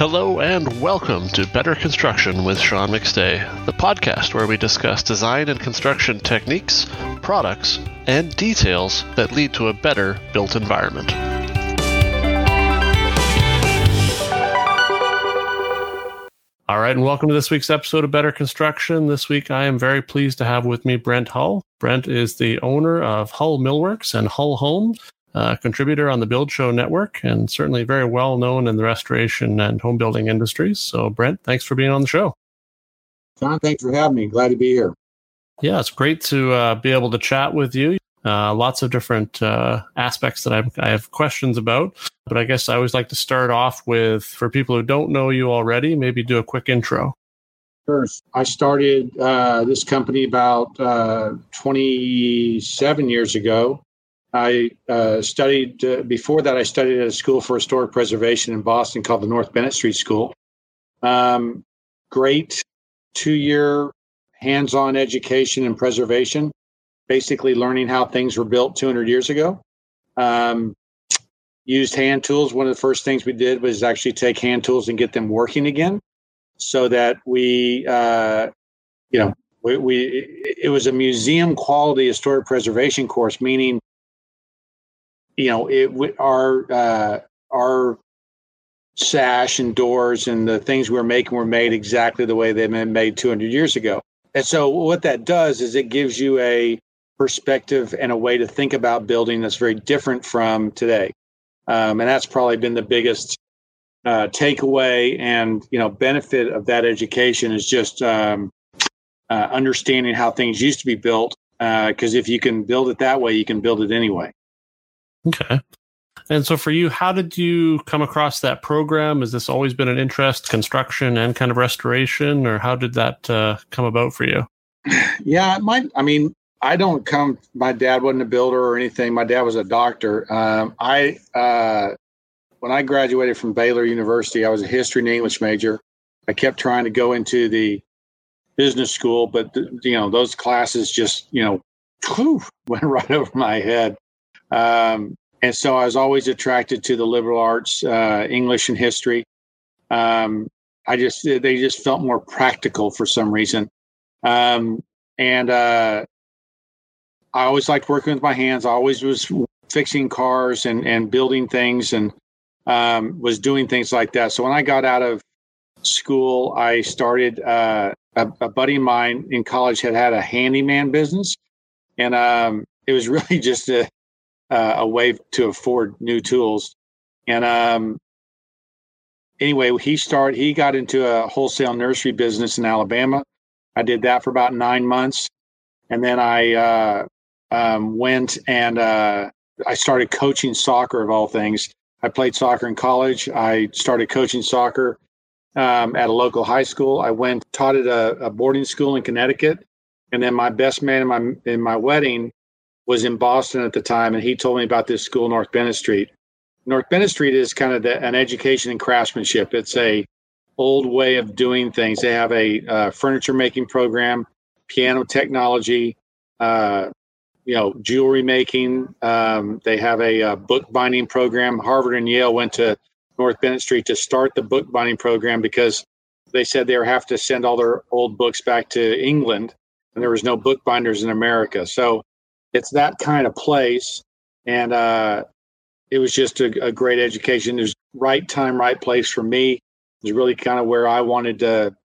Hello and welcome to Better Construction with Sean McStay, the podcast where we discuss design and construction techniques, products, and details that lead to a better built environment. All right, and welcome to this week's episode of Better Construction. This week, I am very pleased to have with me Brent Hull. Brent is the owner of Hull Millworks and Hull Homes, a contributor on the Build Show Network, and certainly very well known in the restoration and home building industries. So, Brent, thanks for being on the show. John, thanks for having me. Glad to be here. Yeah, it's great to uh, be able to chat with you. Uh, lots of different uh, aspects that I've, I have questions about. But I guess I always like to start off with, for people who don't know you already, maybe do a quick intro. First, I started uh, this company about uh, 27 years ago. I uh, studied, uh, before that, I studied at a school for historic preservation in Boston called the North Bennett Street School. Um, great two year hands on education and preservation basically learning how things were built 200 years ago. Um, used hand tools. One of the first things we did was actually take hand tools and get them working again, so that we, uh, you know, we, we it was a museum quality historic preservation course, meaning, you know, it our uh, our sash and doors and the things we're making were made exactly the way they've been made 200 years ago. And so what that does is it gives you a perspective and a way to think about building that's very different from today. Um, and that's probably been the biggest uh, takeaway and you know benefit of that education is just um, uh, understanding how things used to be built. Because uh, if you can build it that way, you can build it anyway. Okay. And so for you, how did you come across that program? Has this always been an interest, construction and kind of restoration, or how did that uh, come about for you? Yeah, my, I mean, I don't come. My dad wasn't a builder or anything. My dad was a doctor. Um, I uh, when I graduated from Baylor University, I was a history and English major. I kept trying to go into the business school, but you know those classes just you know whew, went right over my head. Um, and so I was always attracted to the liberal arts, uh, English and history. Um, I just they just felt more practical for some reason. Um, and uh, I always liked working with my hands. I always was fixing cars and, and building things and um, was doing things like that. So when I got out of school, I started uh, a, a, buddy of mine in college had had a handyman business, and um, it was really just a uh, a way to afford new tools. And um, anyway, he started. He got into a wholesale nursery business in Alabama. I did that for about nine months, and then I uh, um, went and uh, I started coaching soccer of all things. I played soccer in college. I started coaching soccer um, at a local high school. I went taught at a, a, boarding school in Connecticut, and then my best man in my in my wedding was in Boston at the time, and he told me about this school, North Bennett Street. North Bennett Street is kind of the, an education in craftsmanship. It's a old way of doing things. They have a uh, furniture making program, piano technology, uh, you know jewelry making. Um, they have a, a, uh, book binding program. Harvard and Yale went to North Bennett Street to start the book binding program because they said they were have to send all their old books back to England, and there was no bookbinders in America. So it's that kind of place, and uh, it was just a, a great education. It was right time, right place for me. It was really kind of where I wanted to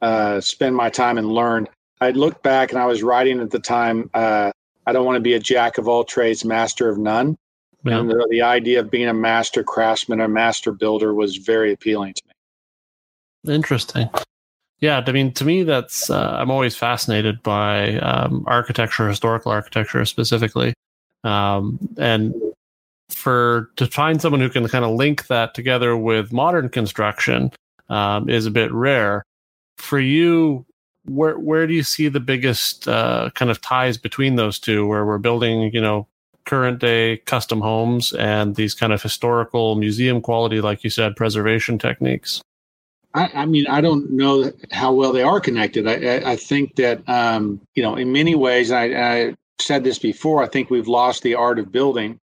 uh, spend my time and learn. I looked back and I was writing at the time uh, I don't want to be a jack of all trades, master of none. Yeah. And the, the, idea of being a master craftsman, a master builder was very appealing to me. Interesting. Yeah, I mean, to me, that's uh, I'm always fascinated by um, architecture, historical architecture specifically, um, and for to find someone who can kind of link that together with modern construction um, is a bit rare. For you, where where do you see the biggest uh, kind of ties between those two, where we're building, you know, current day custom homes and these kind of historical museum quality, like you said, preservation techniques? I, I mean, I don't know how well they are connected. I, I, I think that um, you know, in many ways, I, I said this before. I think we've lost the art of building.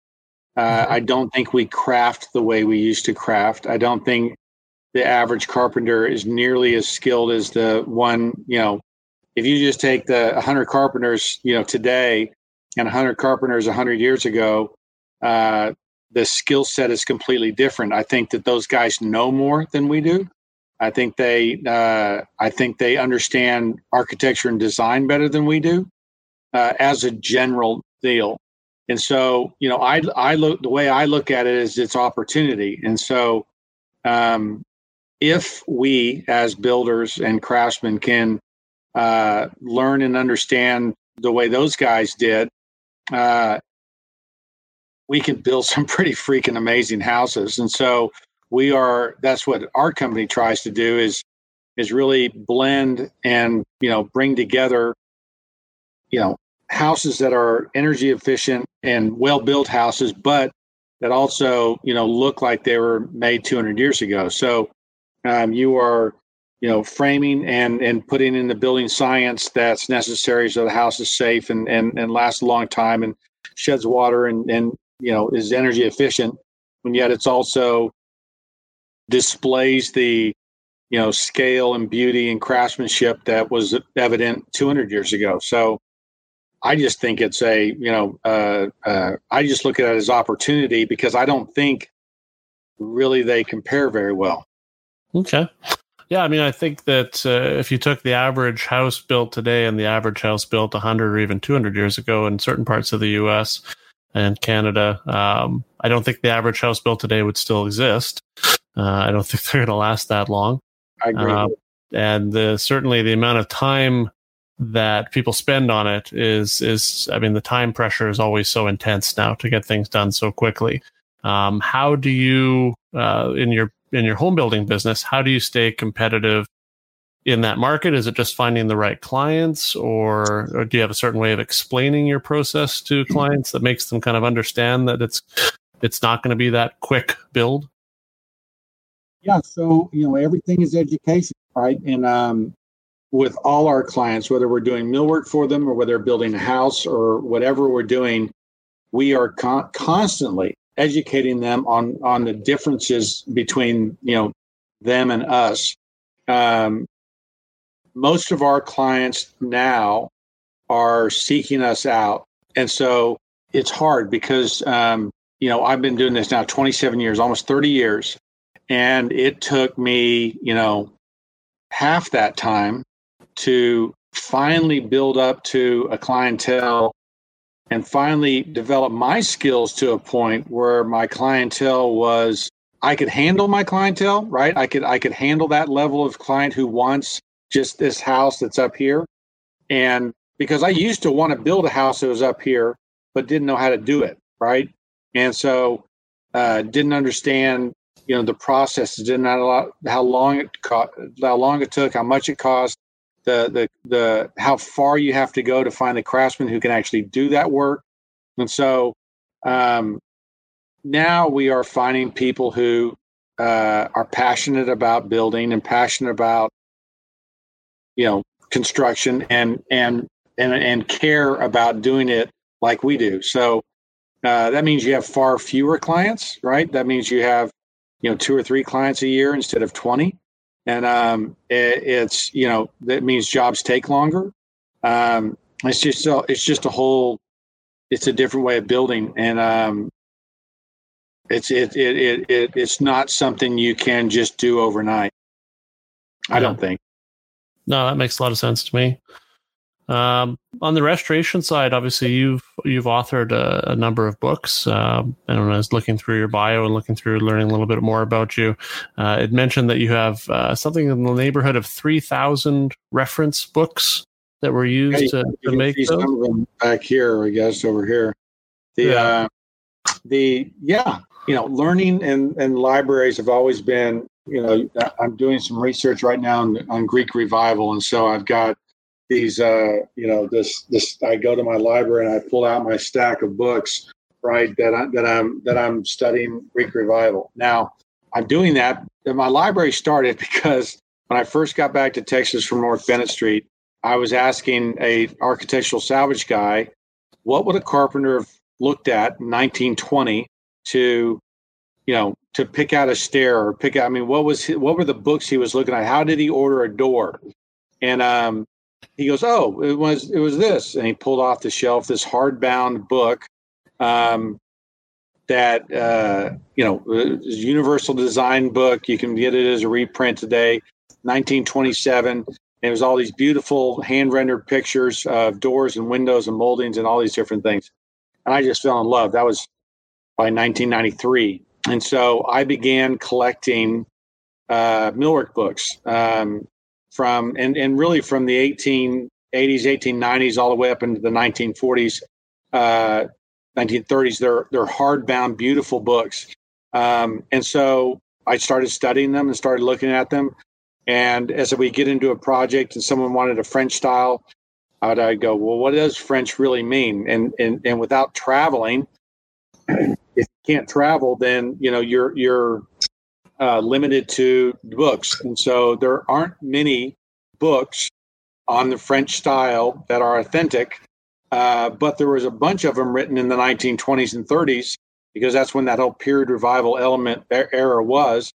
Uh, mm-hmm. I don't think we craft the way we used to craft. I don't think the average carpenter is nearly as skilled as the one, you know, if you just take the 100 carpenters, you know, today and 100 carpenters 100 years ago, uh, the skill set is completely different. I think that those guys know more than we do. I think they, uh, I think they understand architecture and design better than we do, uh, as a general deal. And so, you know, I, I look the way I look at it is it's opportunity. And so, um, if we as builders and craftsmen can uh, learn and understand the way those guys did, uh, we can build some pretty freaking amazing houses. And so we are. That's what our company tries to do is is really blend and you know bring together, you know, houses that are energy efficient and well built houses, but that also you know look like they were made 200 years ago. So um, you are you know framing and and putting in the building science that's necessary so the house is safe and and, and lasts a long time and sheds water and and you know is energy efficient and yet it's also displays the you know scale and beauty and craftsmanship that was evident 200 years ago so i just think it's a you know uh, uh, i just look at it as opportunity because i don't think really they compare very well Okay. Yeah, I mean, I think that uh, if you took the average house built today and the average house built 100 or even 200 years ago in certain parts of the U.S. and Canada, um, I don't think the average house built today would still exist. Uh, I don't think they're going to last that long. I agree. Uh, and the, certainly the amount of time that people spend on it is is I mean the time pressure is always so intense now to get things done so quickly. Um, how do you uh, in your in your home building business, how do you stay competitive in that market? Is it just finding the right clients, or, or do you have a certain way of explaining your process to clients that makes them kind of understand that it's it's not going to be that quick build? Yeah, so you know everything is education, right? And um, with all our clients, whether we're doing millwork for them or whether building a house or whatever we're doing, we are con- constantly educating them on on the differences between you know them and us. Um, most of our clients now are seeking us out, and so it's hard because um, you know I've been doing this now 27 years, almost 30 years, and it took me you know half that time to finally build up to a clientele and finally develop my skills to a point where my clientele was I could handle my clientele, right? I could I could handle that level of client who wants just this house that's up here. And because I used to want to build a house that was up here, but didn't know how to do it, right? And so uh, didn't understand, you know, the process, didn't know how long it co- how long it took, how much it cost, the the the how far you have to go to find the craftsman who can actually do that work. And so um, now we are finding people who uh, are passionate about building and passionate about you know construction and and and and care about doing it like we do. So uh, that means you have far fewer clients, right? That means you have you know two or three clients a year instead of twenty and um, it, it's you know that means jobs take longer. Um, it's just a, it's just a whole it's a different way of building, and um, it's it, it it it it's not something you can just do overnight. I don't think. No, that makes a lot of sense to me. Um, on the restoration side, obviously you've you've authored a, a number of books. Um, and when I was looking through your bio and looking through learning a little bit more about you, uh, it mentioned that you have uh, something in the neighborhood of three thousand reference books that were used to, to make. Some of them back here, I guess, over here. The yeah. Uh, the yeah, you know, learning and and libraries have always been. You know, I'm doing some research right now on, on Greek revival, and so I've got these uh you know this this i go to my library and i pull out my stack of books right that i that i'm that i'm studying greek revival now i'm doing that and my library started because when i first got back to texas from north bennett street i was asking a architectural salvage guy what would a carpenter have looked at in 1920 to you know to pick out a stair or pick out. I mean, what was his, what were the books he was looking at? How did he order a door? And um, he goes, "Oh, it was it was this," and he pulled off the shelf this hardbound book um, that uh, you know, universal design book. You can get it as a reprint today, 1927. And it was all these beautiful hand rendered pictures of doors and windows and moldings and all these different things. And I just fell in love. That was by 1993. And so I began collecting uh, millwork books um, from, and, and really from the 1880s, 1890s, all the way up into the 1940s, uh, 1930s. They're, they're hardbound, beautiful books. Um, and so I started studying them and started looking at them. And as we get into a project and someone wanted a French style, I'd, I'd go, well, what does French really mean? And, and, and without traveling, if you can't travel, then, you know, you're, you're uh, limited to books. And so there aren't many books on the French style that are authentic. Uh, but there was a bunch of them written in the 1920s and 30s because that's when that whole period revival element era was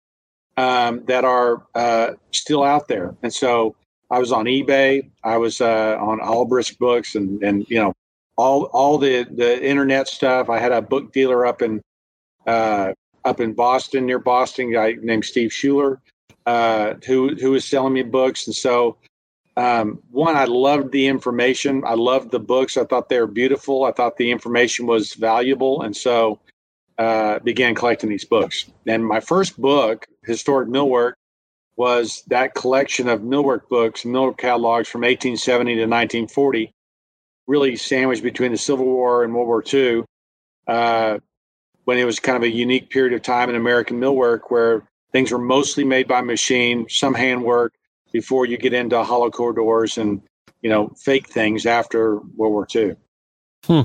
um, that are uh, still out there. And so I was on eBay, I was uh, on Alibris Books, and and you know all all the the internet stuff. I had a book dealer up in uh, up in Boston near Boston, guy named Steve Schuler, uh, who who was selling me books. And so um, one, I loved the information. I loved the books. I thought they were beautiful. I thought the information was valuable, and so uh, began collecting these books. And my first book, Historic Millwork, was that collection of millwork books, millwork catalogs from 1870 to 1940, really sandwiched between the Civil War and World War II, uh, when it was kind of a unique period of time in American millwork where things were mostly made by machine, some handwork, before you get into hollow core doors and you know fake things after World War II. Hmm.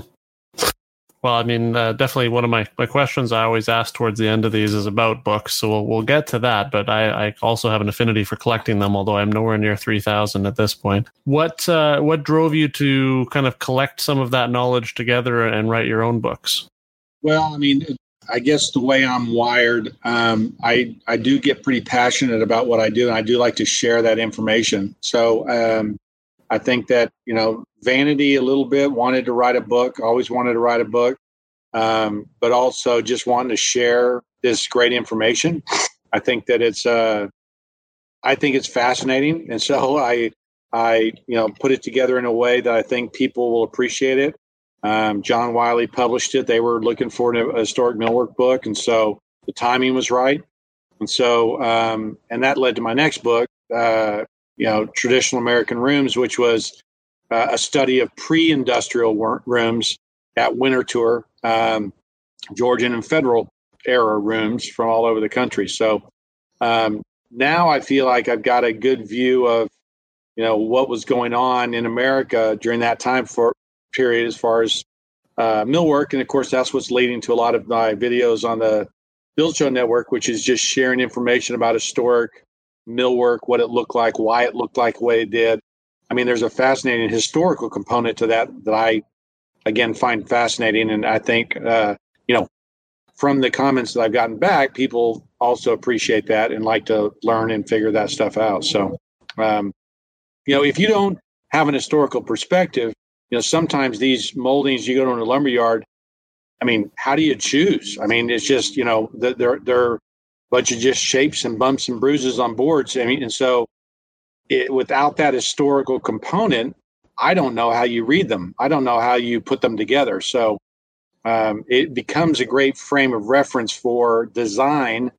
Well, I mean, uh, definitely one of my, my questions I always ask towards the end of these is about books. So we'll, we'll get to that. But I, I also have an affinity for collecting them, although I'm nowhere near 3,000 at this point. What, uh, what drove you to kind of collect some of that knowledge together and write your own books? Well, I mean, I guess the way I'm wired, um, I, I do get pretty passionate about what I do, and I do like to share that information. So um, I think that, you know, vanity a little bit, wanted to write a book, always wanted to write a book, um, but also just wanting to share this great information. I think that it's, uh, I think it's fascinating. And so I, I, you know, put it together in a way that I think people will appreciate it. Um, John Wiley published it. They were looking for a historic millwork book. And so the timing was right. And so, um, and that led to my next book, uh, you know, traditional American rooms, which was uh, a study of pre-industrial rooms at Winterthur, um, Georgian and Federal era rooms from all over the country. So um, now I feel like I've got a good view of, you know, what was going on in America during that time for period as far as uh, millwork, and of course that's what's leading to a lot of my videos on the Build Show Network, which is just sharing information about historic millwork, what it looked like, why it looked like the way it did. I mean, there's a fascinating historical component to that that I, again, find fascinating. And I think, uh, you know, from the comments that I've gotten back, people also appreciate that and like to learn and figure that stuff out. So, um, you know, if you don't have an historical perspective, you know, sometimes these moldings you go to a lumber yard. I mean, how do you choose? I mean, it's just you know they're they're bunch of just shapes and bumps and bruises on boards. I mean, and so it, without that historical component, I don't know how you read them. I don't know how you put them together. So um, it becomes a great frame of reference for design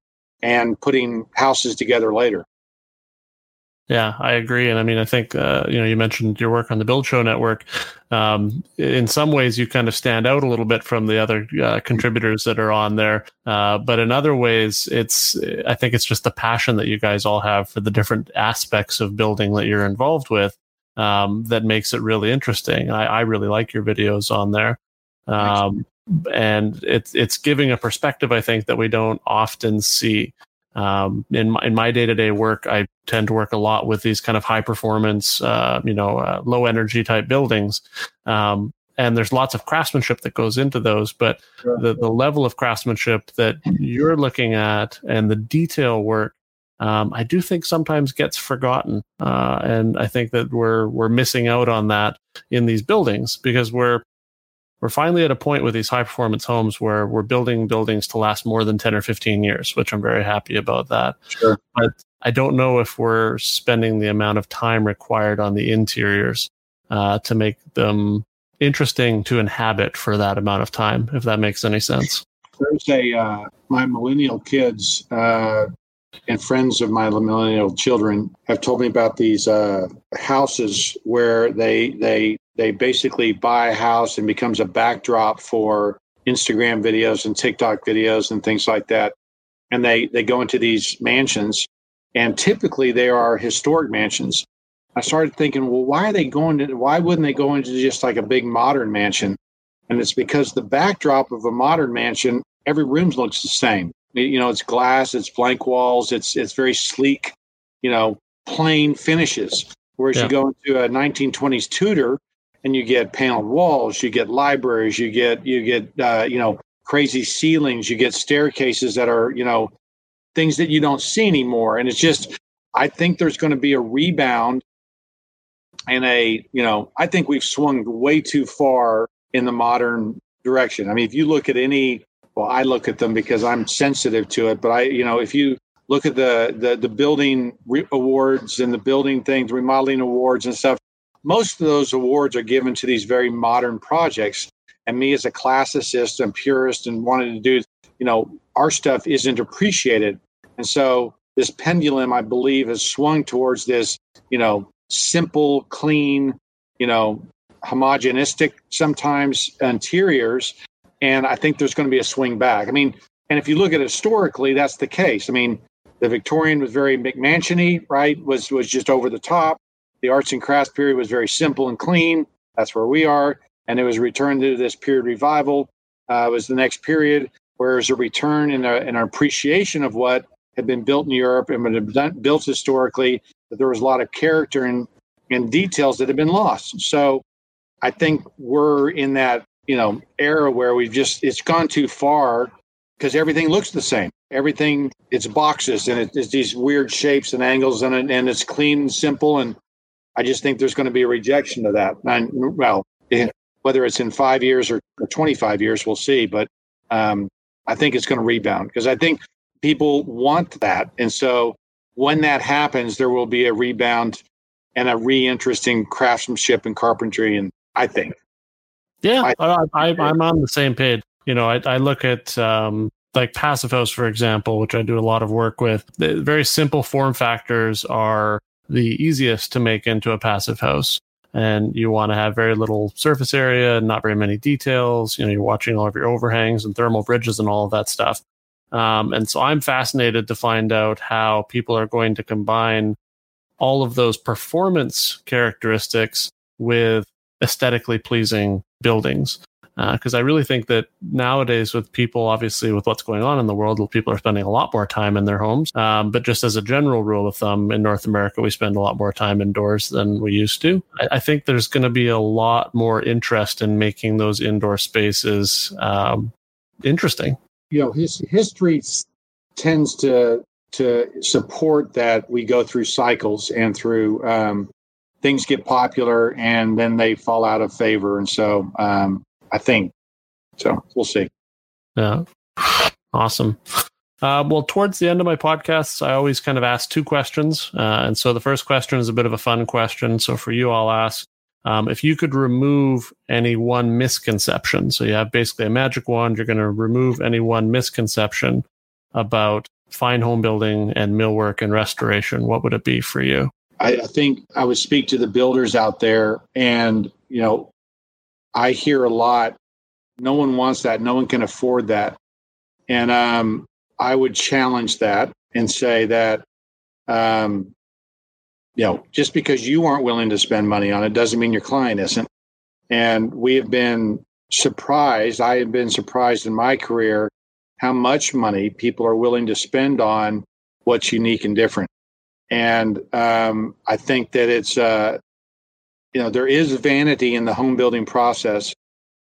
and putting houses together later. Yeah, I agree, and I mean, I think uh, you know you mentioned your work on the Build Show Network. Um, in some ways, you kind of stand out a little bit from the other uh, contributors that are on there, uh, but in other ways, it's I think it's just the passion that you guys all have for the different aspects of building that you're involved with um, that makes it really interesting. I, I, really like your videos on there. Um, and it's it's giving a perspective I think that we don't often see. Um, in my, in my day-to-day work, I tend to work a lot with these kind of high performance, uh, you know, uh, low energy type buildings. Um, and there's lots of craftsmanship that goes into those but sure. the, the level of craftsmanship that you're looking at and the detail work um, I do think sometimes gets forgotten, uh, and I think that we're we're missing out on that in these buildings because we're we're finally at a point with these high performance homes where we're building buildings to last more than 10 or 15 years, which I'm very happy about that. Sure. But I don't know if we're spending the amount of time required on the interiors uh, to make them interesting to inhabit for that amount of time, if that makes any sense. There's a, uh, my millennial kids uh, and friends of my millennial children have told me about these uh, houses where they, they, they basically buy a house and becomes a backdrop for Instagram videos and TikTok videos and things like that. And they, they go into these mansions and typically they are historic mansions I started thinking, well, why are they going to? Why wouldn't they go into just like a big modern mansion? And it's because the backdrop of a modern mansion, every room looks the same. You know, it's glass, it's blank walls, it's it's very sleek, you know, plain finishes. Whereas yeah. you go into a 1920s Tudor, and you get paneled walls, you get libraries, you get you get uh, you know crazy ceilings, you get staircases that are you know things that you don't see anymore, and it's just I think there's going to be a rebound and a you know i think we've swung way too far in the modern direction. I mean if you look at any well i look at them because i'm sensitive to it but i you know if you look at the the, the building re- awards and the building things remodeling awards and stuff most of those awards are given to these very modern projects and me as a classicist and purist and wanted to do you know our stuff isn't appreciated and so this pendulum i believe has swung towards this you know simple, clean, you know, homogenistic sometimes interiors. And I think there's going to be a swing back. I mean, and if you look at it historically, that's the case. I mean, the Victorian was very McMansiony, right? Was was just over the top. The arts and crafts period was very simple and clean. That's where we are. And it was returned to this period revival. Uh, was the next period, whereas a return and an appreciation of what had been built in Europe and been built historically that there was a lot of character and, and details that had been lost. So I think we're in that, you know, era where we've just, it's gone too far because everything looks the same. Everything, it's boxes and it's these weird shapes and angles and, and it's clean and simple. And I just think there's going to be a rejection of that. And well, whether it's in five years or, or 25 years, we'll see. But um, I think it's going to rebound because I think people want that. And so when that happens, there will be a rebound and a re-interest in craftsmanship and carpentry. And I think, yeah, I, I, am on the same page. You know, I, I look at um, like Passive House, for example, which I do a lot of work with. The very simple form factors are the easiest to make into a passive house. And you want to have very little surface area, not very many details. You know, you're watching all of your overhangs and thermal bridges and all of that stuff. Um, and so I'm fascinated to find out how people are going to combine all of those performance characteristics with aesthetically pleasing buildings. Because uh, I really think that nowadays, with people, obviously, with what's going on in the world, people are spending a lot more time in their homes. Um, but just as a general rule of thumb, in North America, we spend a lot more time indoors than we used to. I, I think there's going to be a lot more interest in making those indoor spaces um, interesting you know, his history tends to to support that we go through cycles and through um, things get popular and then they fall out of favor. And so um, I think so. We'll see. Yeah. Awesome. Uh, well, towards the end of my podcasts, I always kind of ask two questions. Uh, and so the first question is a bit of a fun question. So for you, I'll ask um, if you could remove any one misconception, so you have basically a magic wand, you're going to remove any one misconception about fine home building and millwork and restoration, what would it be for you? I, I think I would speak to the builders out there, and you know, I hear a lot. No one wants that. No one can afford that, and um, I would challenge that and say that um, you know, just because you aren't willing to spend money on it doesn't mean your client isn't. And we have been surprised. I have been surprised in my career how much money people are willing to spend on what's unique and different. And um, I think that it's, uh, you know, there is vanity in the home building process.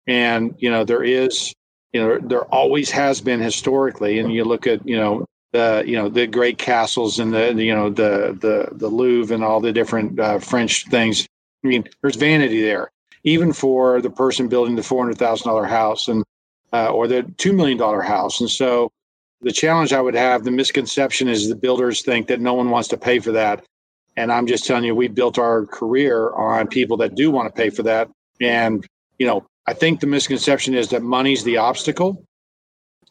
and you know there is you know there always has been historically and you look at you know the you know the great castles and the you know the the the Louvre and all the different uh, French things. I mean, there's vanity there, even for the person building the four hundred thousand dollar house and uh, or the two million dollar house. And so, the challenge I would have, the misconception is the builders think that no one wants to pay for that. And I'm just telling you, we built our career on people that do want to pay for that. And you know, I think the misconception is that money's the obstacle.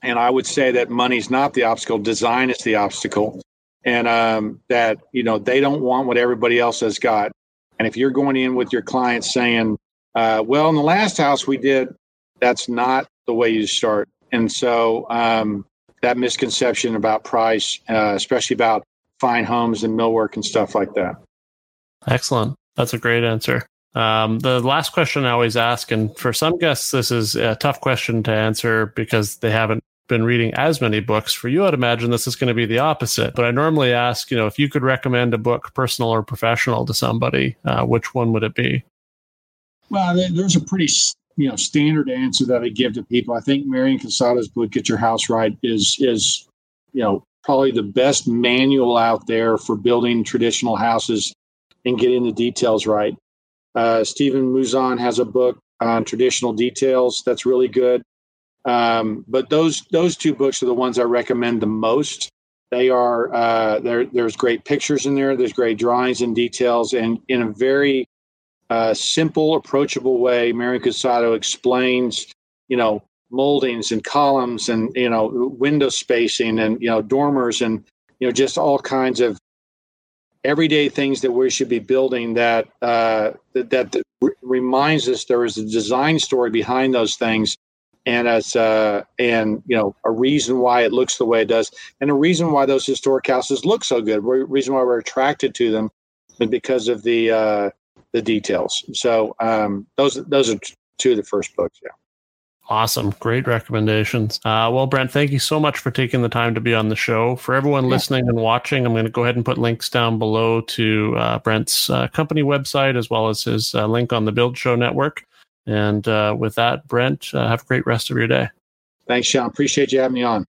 And I would say that money's not the obstacle, design is the obstacle. And um, that, you know, they don't want what everybody else has got. And if you're going in with your clients saying, uh, well, in the last house we did, that's not the way you start. And so um, that misconception about price, uh, especially about fine homes and millwork and stuff like that. Excellent. That's a great answer. Um, the last question I always ask, and for some guests, this is a tough question to answer because they haven't been reading as many books. For you, I'd imagine this is going to be the opposite. But I normally ask, you know, if you could recommend a book, personal or professional, to somebody, uh, which one would it be? Well, there's a pretty you know standard answer that I give to people. I think Marianne Cusato's book "Get Your House Right" is is you know probably the best manual out there for building traditional houses and getting the details right. Uh, Stephen Mouzon has a book on traditional details that's really good. Um, but those those two books are the ones I recommend the most. They are uh, there. There's great pictures in there. There's great drawings and details, and in a very uh, simple, approachable way, Marianne Cusato explains, you know, moldings and columns and you know window spacing and you know dormers and you know just all kinds of everyday things that we should be building that uh, that, that reminds us there is a design story behind those things and as uh, and you know a reason why it looks the way it does and a reason why those historic houses look so good a reason why we're attracted to them is because of the uh, the details. So um, those those are two of the first books yeah Awesome. Great recommendations. Uh, well, Brent, thank you so much for taking the time to be on the show. For everyone yeah. listening and watching, I'm going to go ahead and put links down below to uh, Brent's uh, company website as well as his uh, link on the Build Show Network. And uh, with that, Brent, uh, have a great rest of your day. Thanks, Sean. Appreciate you having me on.